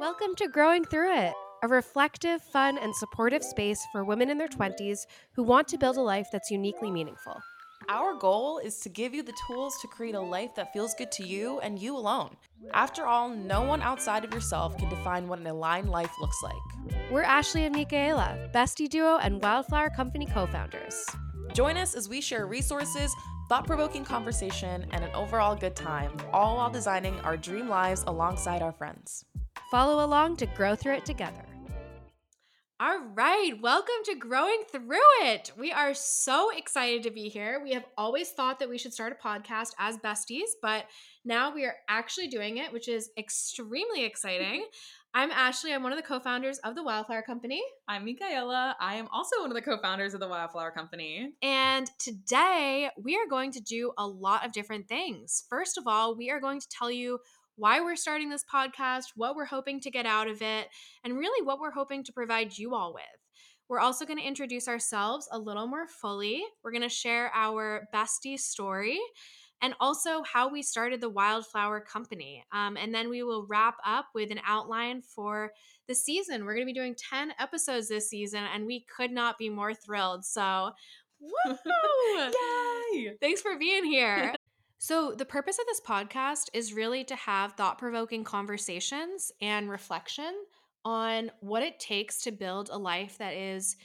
Welcome to Growing Through It, a reflective, fun, and supportive space for women in their 20s who want to build a life that's uniquely meaningful. Our goal is to give you the tools to create a life that feels good to you and you alone. After all, no one outside of yourself can define what an aligned life looks like. We're Ashley and Michaela, bestie duo and Wildflower Company co founders. Join us as we share resources, thought provoking conversation, and an overall good time, all while designing our dream lives alongside our friends. Follow along to grow through it together. All right, welcome to Growing Through It. We are so excited to be here. We have always thought that we should start a podcast as besties, but now we are actually doing it, which is extremely exciting. I'm Ashley. I'm one of the co founders of the Wildflower Company. I'm Michaela. I am also one of the co founders of the Wildflower Company. And today we are going to do a lot of different things. First of all, we are going to tell you why we're starting this podcast, what we're hoping to get out of it, and really what we're hoping to provide you all with. We're also going to introduce ourselves a little more fully. We're going to share our bestie story and also how we started the Wildflower Company. Um, and then we will wrap up with an outline for the season. We're going to be doing 10 episodes this season, and we could not be more thrilled. So, woo! Yay! Thanks for being here. So, the purpose of this podcast is really to have thought provoking conversations and reflection on what it takes to build a life that is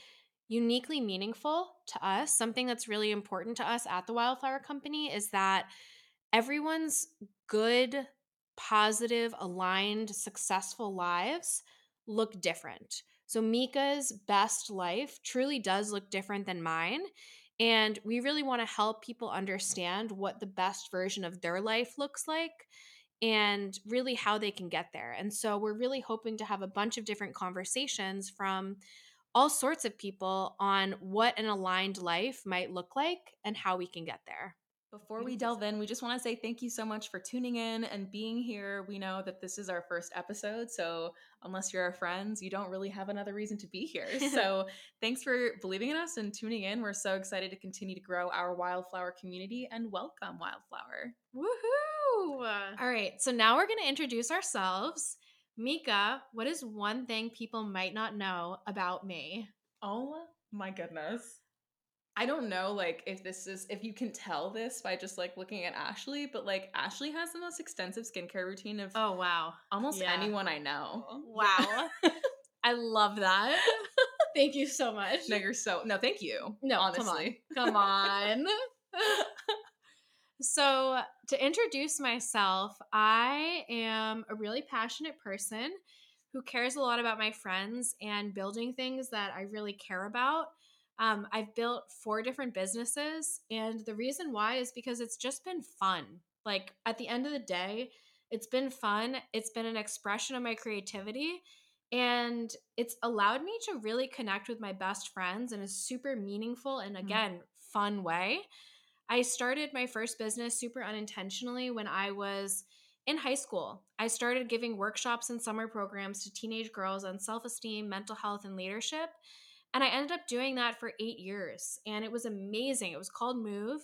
uniquely meaningful to us. Something that's really important to us at the Wildflower Company is that everyone's good, positive, aligned, successful lives look different. So, Mika's best life truly does look different than mine. And we really want to help people understand what the best version of their life looks like and really how they can get there. And so we're really hoping to have a bunch of different conversations from all sorts of people on what an aligned life might look like and how we can get there. Before we delve in, we just want to say thank you so much for tuning in and being here. We know that this is our first episode, so unless you're our friends, you don't really have another reason to be here. So, thanks for believing in us and tuning in. We're so excited to continue to grow our wildflower community and welcome Wildflower. Woohoo! All right, so now we're going to introduce ourselves. Mika, what is one thing people might not know about me? Oh my goodness. I don't know like if this is if you can tell this by just like looking at Ashley, but like Ashley has the most extensive skincare routine of Oh, wow. almost yeah. anyone I know. Wow. I love that. Thank you so much. No, you're so no, thank you. No, honestly. Come on. Come on. so, to introduce myself, I am a really passionate person who cares a lot about my friends and building things that I really care about. Um, I've built four different businesses, and the reason why is because it's just been fun. Like, at the end of the day, it's been fun. It's been an expression of my creativity, and it's allowed me to really connect with my best friends in a super meaningful and, again, mm. fun way. I started my first business super unintentionally when I was in high school. I started giving workshops and summer programs to teenage girls on self esteem, mental health, and leadership. And I ended up doing that for eight years. And it was amazing. It was called Move.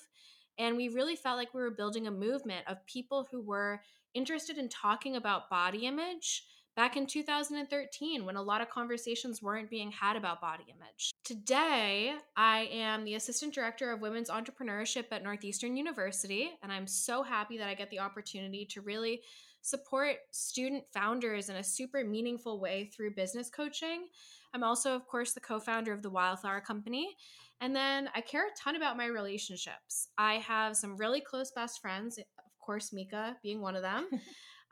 And we really felt like we were building a movement of people who were interested in talking about body image back in 2013 when a lot of conversations weren't being had about body image. Today, I am the assistant director of women's entrepreneurship at Northeastern University, and I'm so happy that I get the opportunity to really support student founders in a super meaningful way through business coaching. I'm also, of course, the co founder of the Wildflower Company. And then I care a ton about my relationships. I have some really close best friends, of course, Mika being one of them.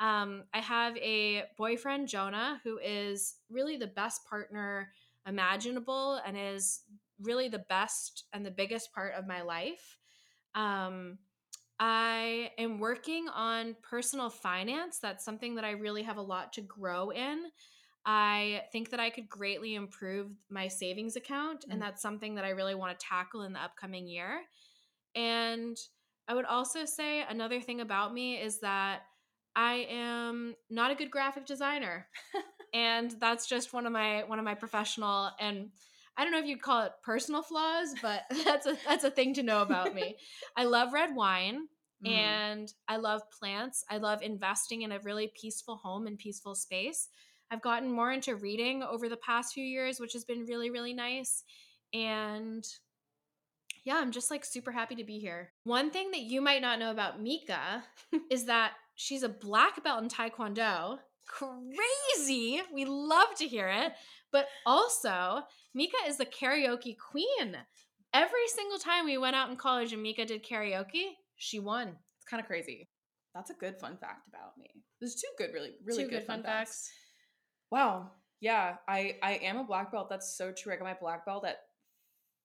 Um, I have a boyfriend, Jonah, who is really the best partner imaginable and is really the best and the biggest part of my life. Um, I am working on personal finance. That's something that I really have a lot to grow in. I think that I could greatly improve my savings account, mm. and that's something that I really want to tackle in the upcoming year. And I would also say another thing about me is that I am not a good graphic designer. and that's just one of my one of my professional and I don't know if you'd call it personal flaws, but that's a that's a thing to know about me. I love red wine mm. and I love plants. I love investing in a really peaceful home and peaceful space. I've gotten more into reading over the past few years, which has been really, really nice. And yeah, I'm just like super happy to be here. One thing that you might not know about Mika is that she's a black belt in Taekwondo. Crazy. We love to hear it. But also, Mika is the karaoke queen. Every single time we went out in college and Mika did karaoke, she won. It's kind of crazy. That's a good fun fact about me. There's two good, really, really Two good, fun facts. Wow. Yeah, I I am a black belt. That's so true. I got my black belt at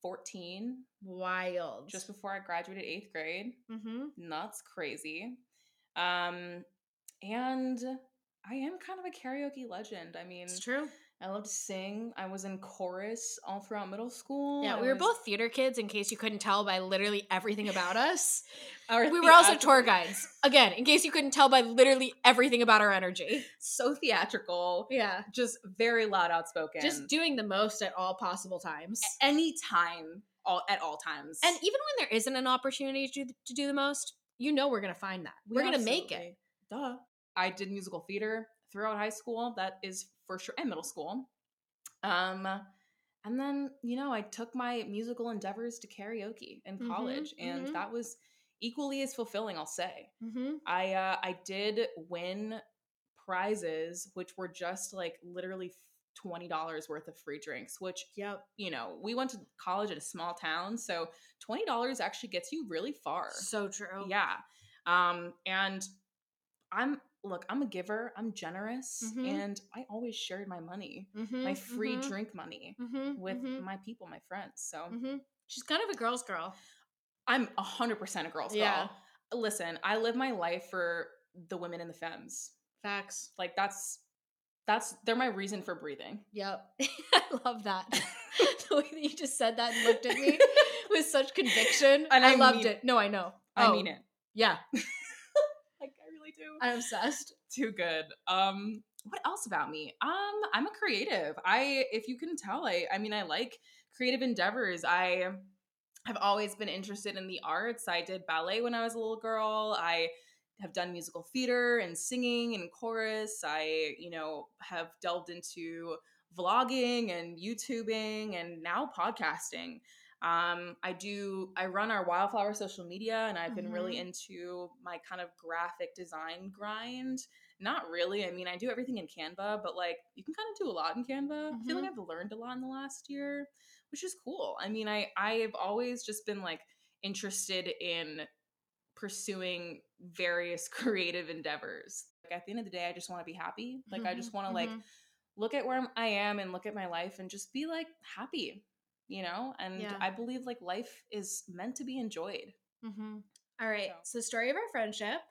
14, Wild. just before I graduated eighth grade. mm-hmm. Nuts, crazy. Um, and I am kind of a karaoke legend. I mean, It's true. I love to sing. I was in chorus all throughout middle school. Yeah, I we were was- both theater kids, in case you couldn't tell by literally everything about us. We were also tour guides. Again, in case you couldn't tell by literally everything about our energy. So theatrical, Yeah. just very loud, outspoken. Just doing the most at all possible times. any time, all at all times. And even when there isn't an opportunity to do, to do the most, you know we're going to find that. We We're going to make it. Duh. I did musical theater throughout high school. That is for sure, and middle school. Um, and then you know I took my musical endeavors to karaoke in Mhm, college, and mhm. that was equally as fulfilling. I'll say. Mm-hmm. I uh, I did win prizes, which were just like literally twenty dollars worth of free drinks. Which Yep. you know we went to college in a small town, so twenty dollars actually gets you really far. So true. Yeah. Um, and I'm look, I'm a giver, I'm generous, Mhm. and I always shared my money, Mm-hmm, my free drink money mm-hmm, with my people, my friends. So hmm She's kind of a girl's girl. I'm a hundred percent a girl's girl. Listen, I live my life for the women and the femmes. Facts. Like that's that's they're my reason for breathing. Yep. I love that. the way that you just said that and looked at me with such conviction. And I, I loved mean- it. No, I know. I Oh, mean it. Yeah. Like I really do. I'm obsessed. too good. Um, what else about me? Um, I'm a creative. I, if you can tell, I, I mean, I like creative endeavors. I have always been interested in the arts. I did ballet when I was a little girl. I have done musical theater and singing and chorus. I, you know, have delved into vlogging and YouTubing and now podcasting. Um, I do, I run our Wildflower social media and I've been really mm-hmm. into my kind of graphic design grind. Not really. I mean, I do everything in Canva, but like you can kind of do a lot in Canva. I feel like mm-hmm. I've learned a lot in the last year, which is cool. I mean, I I've always just been like interested in pursuing various creative endeavors. Like at the end of the day, I just want to be happy. Like I just mm-hmm. want to like look at where I am and look at my life and just be like happy, you know? And Yeah. I believe like life is meant to be enjoyed. Mm-hmm. All right. So- So, the story of our friendship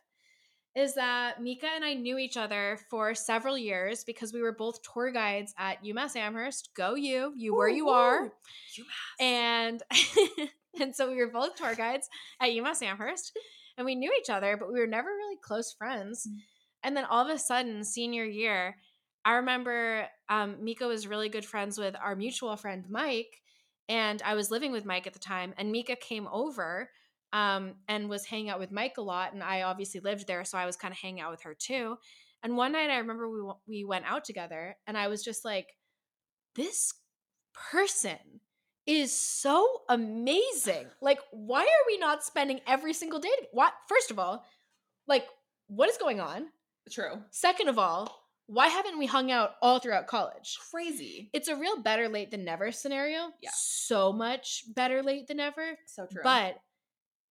is that Mika and I knew each other for several years because we were both tour guides at UMass Amherst. Go you! You where you are. UMass. And and so we were both tour guides at UMass Amherst, and we knew each other, but we were never really close friends. Mm. And then all of a sudden, senior year, I remember um, Mika was really good friends with our mutual friend Mike, and I was living with Mike at the time. And Mika came over um, and was hanging out with Mike a lot, and I obviously lived there, so I was kind of hanging out with her too. And one night, I remember we w- we went out together, and I was just like, "This person is so amazing. Like, why are we not spending every single day? To- what? First of all, like, what is going on? True. Second of all, why haven't we hung out all throughout college? Crazy. It's a real better late than never scenario. Yeah. So much better late than ever. So true. But,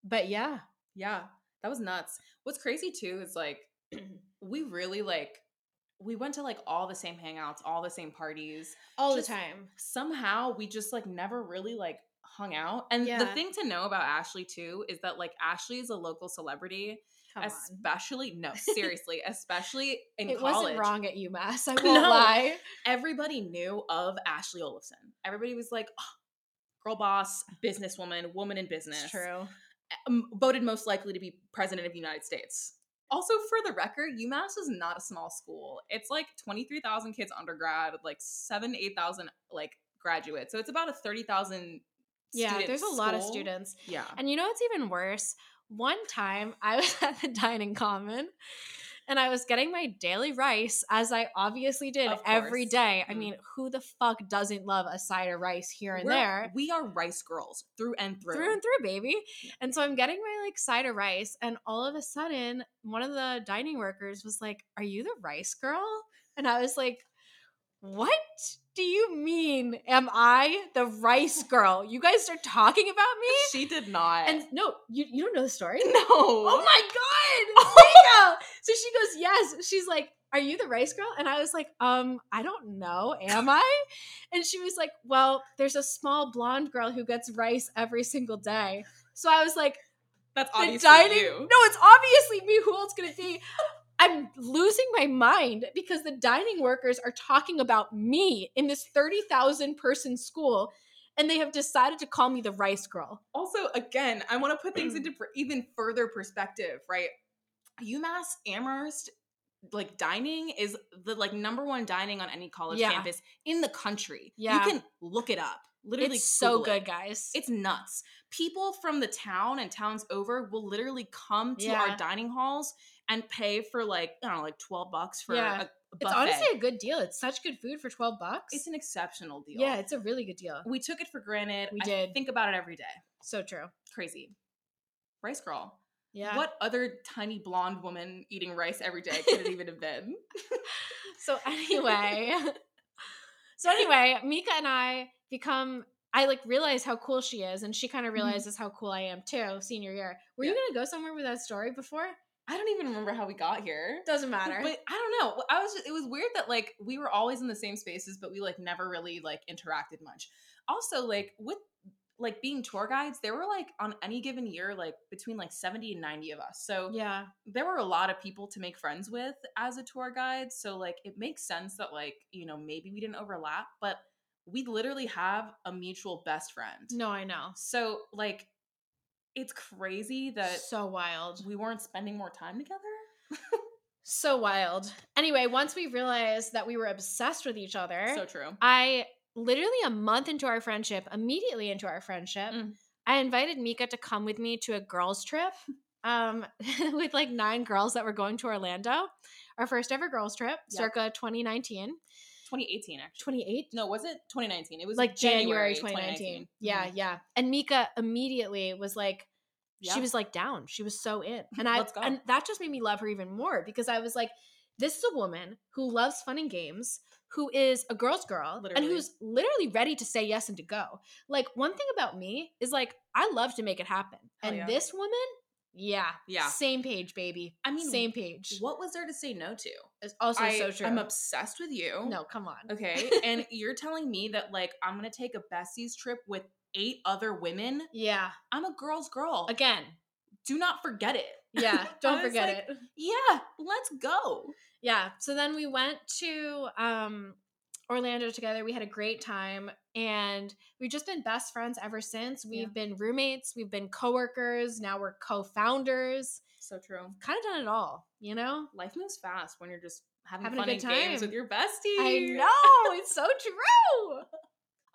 but yeah. Yeah, that was nuts. What's crazy too is like we really like we went to like all the same hangouts, all the same parties. All Just- the time. Somehow we just like never really like hung out. And the thing to know about Ashley too is that like Ashley is a local celebrity, Come on. especially no, seriously, especially in It college. wasn't wrong at UMass. I won't No. lie. Everybody knew of Ashley Olafson. Everybody was like, "Oh, girl boss, businesswoman, woman in business. It's true. um, voted most likely to be president of the United States. Also, for the record, UMass is not a small school. It's like 23,000 kids undergrad, like 7, 8,000 like graduates. So it's about a 30,000 Yeah, there's a lot of students. Yeah. And you know what's even worse? One time I was at the dining common and I was getting my daily rice as I obviously did every day. I Mm. mean, who the fuck doesn't love a side of rice here and We're- there? We are rice girls through and through. through and through, baby. And so I'm getting my like side of rice, and all of a sudden, one of the dining workers was like, "Are you the rice girl?" And I was like, "What do you mean? Am I the rice girl? You guys are talking about me?" She did not. And no, you you don't know the story. no. Oh my god! So she goes, "Yes." She's like, "Are you the rice girl?" And I was like, "Um, I don't know. Am I?" And she was like, "Well, there's a small blonde girl who gets rice every single day." So I was like, That's "The obviously dining? you. No, it's obviously me. Who else could it be?" I'm losing my mind because the dining workers are talking about me in this 30,000 person school and they have decided to call me the rice girl. Also, again, I want to put things into even further perspective, right? UMass Amherst like dining is the like number one dining on any college Yeah. campus in the country. Yeah. You can look it up. Literally It's so good, it. guys. It's nuts. People from the town and towns over will literally come to Yeah. our dining halls and pay for like, I don't know, like 12 bucks for Yeah. a, a It's honestly a good deal. It's such good food for 12 bucks. it's an exceptional deal. yeah, it's a really good deal. We took it for granted. We I did. think about it every day. So true. Crazy. Rice girl. Yeah. What other tiny blonde woman eating rice every day could it even have been? So anyway, so anyway, Mika and I become. I like realize how cool she is, and she kind of realizes how cool I am too. Senior year. Were you Mm-hmm. Gonna go somewhere with that story before? I don't even remember how we got here. Doesn't matter. But I don't know. I was just, it was weird that like we were always in the same spaces, but we like never really like interacted much. Also, like with like being tour guides, there were like on any given year, like between like 70 and 90 of us. So yeah, there were a lot of people to make friends with as a tour guide. So like it makes sense that like, you know, maybe we didn't overlap, but we literally have a mutual best friend. no, I know. So like it's crazy that So wild. we weren't spending more time together. So wild. Anyway, once we realized that we were obsessed with each other, So true. I literally a month into our friendship, immediately into our friendship, Mm. I invited Mika to come with me to a girls' trip um, with like nine girls that were going to Orlando. Our first ever girls' trip, Yep. circa 2019. 2018 actually. 28? No, was it 2019? It was Like January, January 2019. Yeah, Mhm. yeah. And Mika immediately was like, Yeah. she was like down. She was so in. And I and that just made me love her even more because I was like, this is a woman who loves fun and games, who is a girl's girl, and who's literally ready to say yes and to go. Like one thing about me is like I love to make it happen. Hell and yeah. this woman, yeah. Yeah. Same page, baby. I mean, same page. What was there to say no to? It's also I, so true. I'm obsessed with you. no, come on. Okay. and you're telling me that like I'm gonna take a Bessie's trip with eight other women. Yeah. I'm a girl's girl. Again. Do not forget it. Yeah. Don't forget like, it. Yeah, let's go. yeah so then we went to um orlando together we had a great time and we've just been best friends ever since we've Yeah. been roommates we've been coworkers now we're co-founders So true. kind of done it all you know Life moves fast when you're just having, Having a fun good and games with your bestie. i know it's so true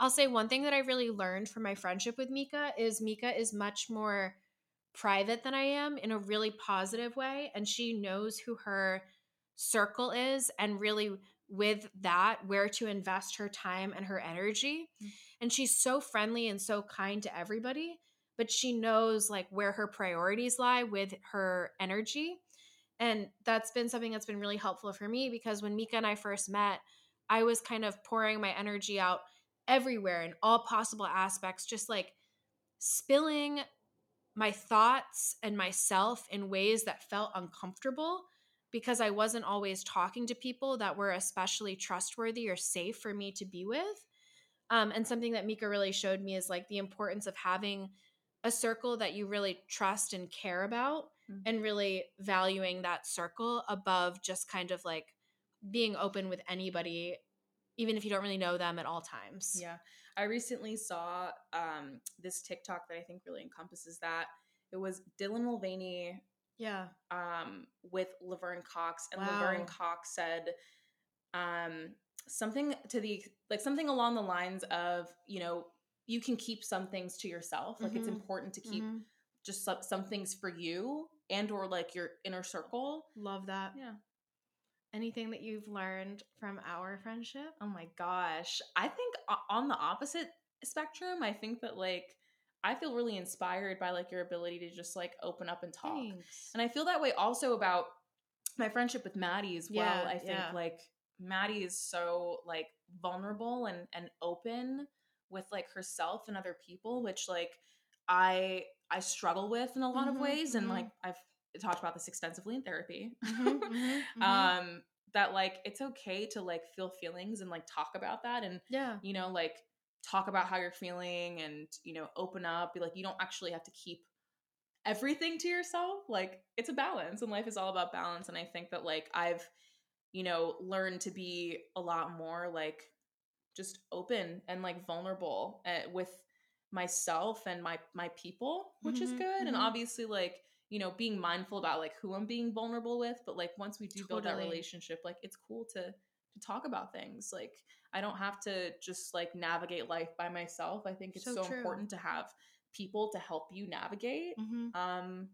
i'll say one thing that i really learned from my friendship with mika is mika is much more private than i am in a really positive way and she knows who her circle is and really with that where to invest her time and her energy. Mm. and she's so friendly and so kind to everybody but she knows like where her priorities lie with her energy. And that's been something that's been really helpful for me because when mika and i first met i was kind of pouring my energy out everywhere in all possible aspects just like spilling my thoughts and myself in ways that felt uncomfortable because I wasn't always talking to people that were especially trustworthy or safe for me to be with. Um, and something that Mika really showed me is like the importance of having a circle that you really trust and care about Mhm. and really valuing that circle above just kind of like being open with anybody, even if you don't really know them at all times. Yeah. I recently saw um, this TikTok that I think really encompasses that. It was Dylan Mulvaney Yeah. um, with Laverne Cox, and Wow. Laverne Cox said um, something to the like something along the lines of, you know, you can keep some things to yourself. Like it's Mhm. important to keep Mhm. just some, some things for you and or like your inner circle. Love that. Yeah. Anything that you've learned from our friendship? Oh my gosh. I think on the opposite spectrum, I think that like I feel really inspired by like your ability to just like open up and talk. Thanks. And I feel that way also about my friendship with Maddie as well. Yeah, I think yeah. like Maddie is so like vulnerable and and open with like herself and other people, which like I I struggle with in a lot of Mhm, ways. And mhm. like I've talked about this extensively in therapy. Mhm, mhm, mhm. um that like it's okay to like feel feelings and like talk about that and yeah. you know like talk about how you're feeling and you know open up be like you don't actually have to keep everything to yourself like it's a balance and life is all about balance and i think that like i've you know learned to be a lot more like just open and like vulnerable uh, with myself and my my people which is Mhm, good and mhm. obviously like you know being mindful about like who i'm being vulnerable with but like once we do build that relationship like it's cool to to talk about things like i don't have to just like navigate life by myself. I think it's So so, important to have people to help you navigate Mhm. um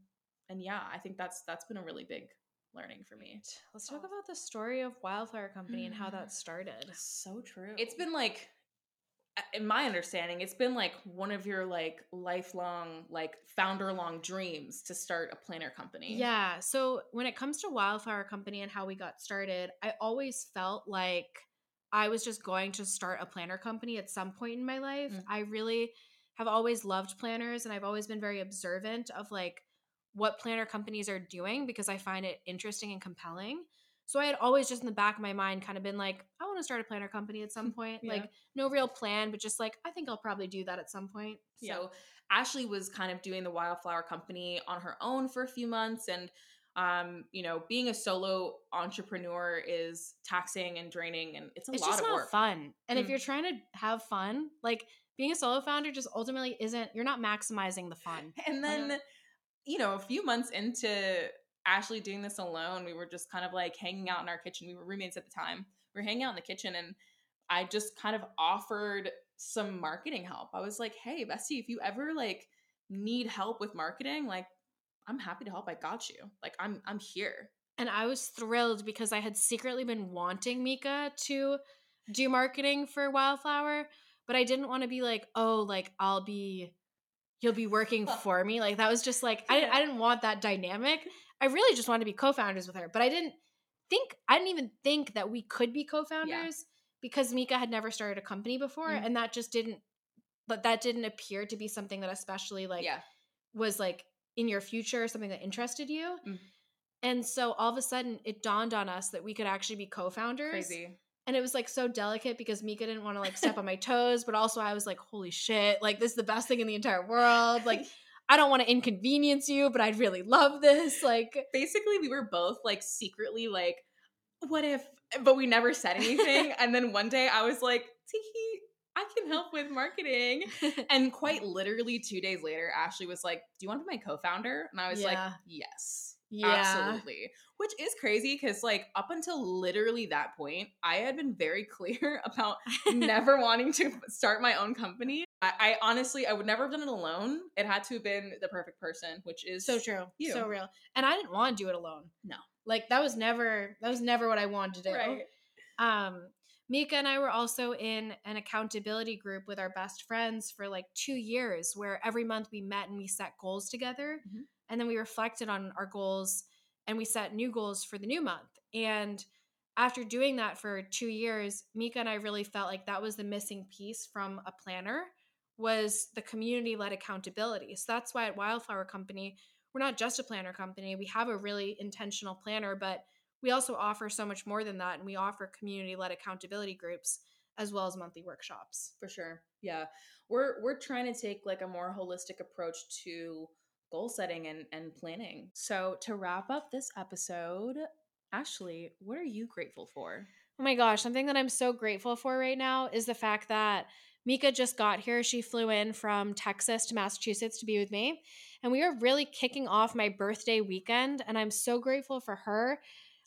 and yeah i think that's that's been a really big learning for me. Let's talk about the story of Wildflower Company and how that started. so true. It's been like in my understanding it's been like one of your like lifelong like founder long dreams to start a planner company Yeah. So when it comes to Wildflower Company and how we got started, I always felt like I was just going to start a planner company at some point in my life. Mm. I really have always loved planners and I've always been very observant of like what planner companies are doing because I find it interesting and compelling. So I had always just in the back of my mind kind of been like, I want to start a planner company at some point. Yeah. Like no real plan, but just like I think I'll probably do that at some point. So Ashley was kind of doing the Wildflower Company on her own for a few months, and um, you know, being a solo entrepreneur is taxing and draining, and it's a it's lot just of not work. fun. And if Mm. you're trying to have fun, like being a solo founder just ultimately isn't you're not maximizing the fun. And then, you know, a few months into Ashley doing this alone, we were just kind of like hanging out in our kitchen. We were roommates at the time. We were hanging out in the kitchen, and I just kind of offered some marketing help. I was like, "Hey, Bessie, if you ever like need help with marketing, like." I'm happy to help. I got you. Like I'm I'm here. And I was thrilled because I had secretly been wanting Mika to do marketing for Wildflower, but I didn't want to be like, "Oh, like I'll be you'll be working for me." Like that was just like I I didn't want that dynamic. I really just wanted to be co-founders with her, but I didn't think I didn't even think that we could be co-founders because Mika had never started a company before Mm. and that just didn't but that didn't appear to be something that especially like yeah. was like in your future something that interested you Mm. and so all of a sudden it dawned on us that we could actually be co-founders Crazy. and it was like so delicate because mika didn't want to like step on my toes but also i was like holy shit like this is the best thing in the entire world like i don't want to inconvenience you but i'd really love this like basically we were both like secretly like what if but we never said anything and then one day i was like Tee, i can help with marketing. And quite literally two days later ashley was like do you want to be my co-founder? And i was like yes yeah. absolutely. Which is crazy because like up until literally that point i had been very clear about never wanting to start my own company I, I honestly i would never have done it alone it had to have been the perfect person which is so true you. so real and i didn't want to do it alone No. like that was never that was never what i wanted to do right um Mika and I were also in an accountability group with our best friends for like two years, where every month we met and we set goals together. Mhm. And then we reflected on our goals and we set new goals for the new month. And after doing that for two years, Mika and I really felt like that was the missing piece from a planner was the community led accountability. So that's why at Wildflower Company, we're not just a planner company. We have a really intentional planner, but we also offer so much more than that and we offer community led accountability groups as well as monthly workshops for sure yeah we're we're trying to take like a more holistic approach to goal setting and and planning so to wrap up this episode ashley what are you grateful for oh my gosh something that i'm so grateful for right now is the fact that mika just got here she flew in from texas to massachusetts to be with me and we are really kicking off my birthday weekend and i'm so grateful for her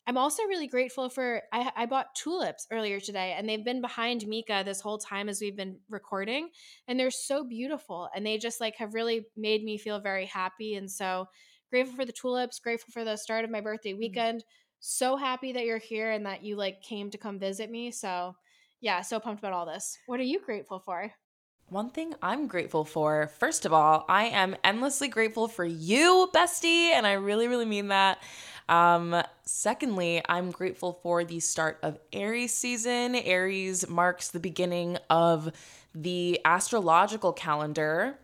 I'm also really grateful for I, I bought tulips earlier today and they've been behind Mika this whole time as we've been recording and they're so beautiful and they just like have really made me feel very happy and so grateful for the tulips, grateful for the start of my birthday Mm. weekend. So happy that you're here and that you like came to come visit me. So, yeah, so pumped about all this. What are you grateful for? One thing I'm grateful for, first of all, I am endlessly grateful for you, bestie, and I really, really mean that. Um, secondly, I'm grateful for the start of Aries season. Aries marks the beginning of the astrological calendar.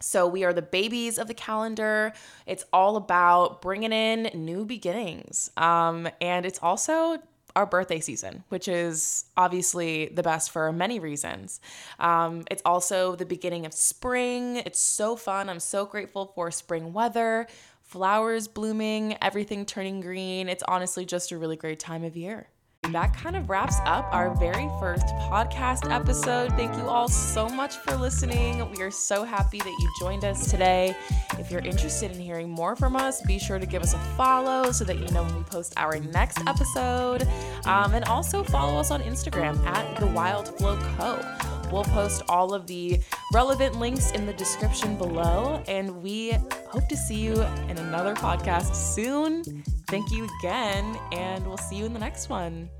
So we are the babies of the calendar. It's all about bringing in new beginnings. Um, and it's also our birthday season, which is obviously the best for many reasons. Um, it's also the beginning of spring. It's so fun. I'm so grateful for spring weather, flowers blooming, everything turning green. It's honestly just a really great time of year. That kind of wraps up our very first podcast episode. Thank you all so much for listening. We are so happy that you joined us today. If you're interested in hearing more from us, be sure to give us a follow so that you know when we post our next episode. Um, and also follow us on Instagram at The Wild Flow Co. We'll post all of the relevant links in the description below. And we hope to see you in another podcast soon. Thank you again, and we'll see you in the next one.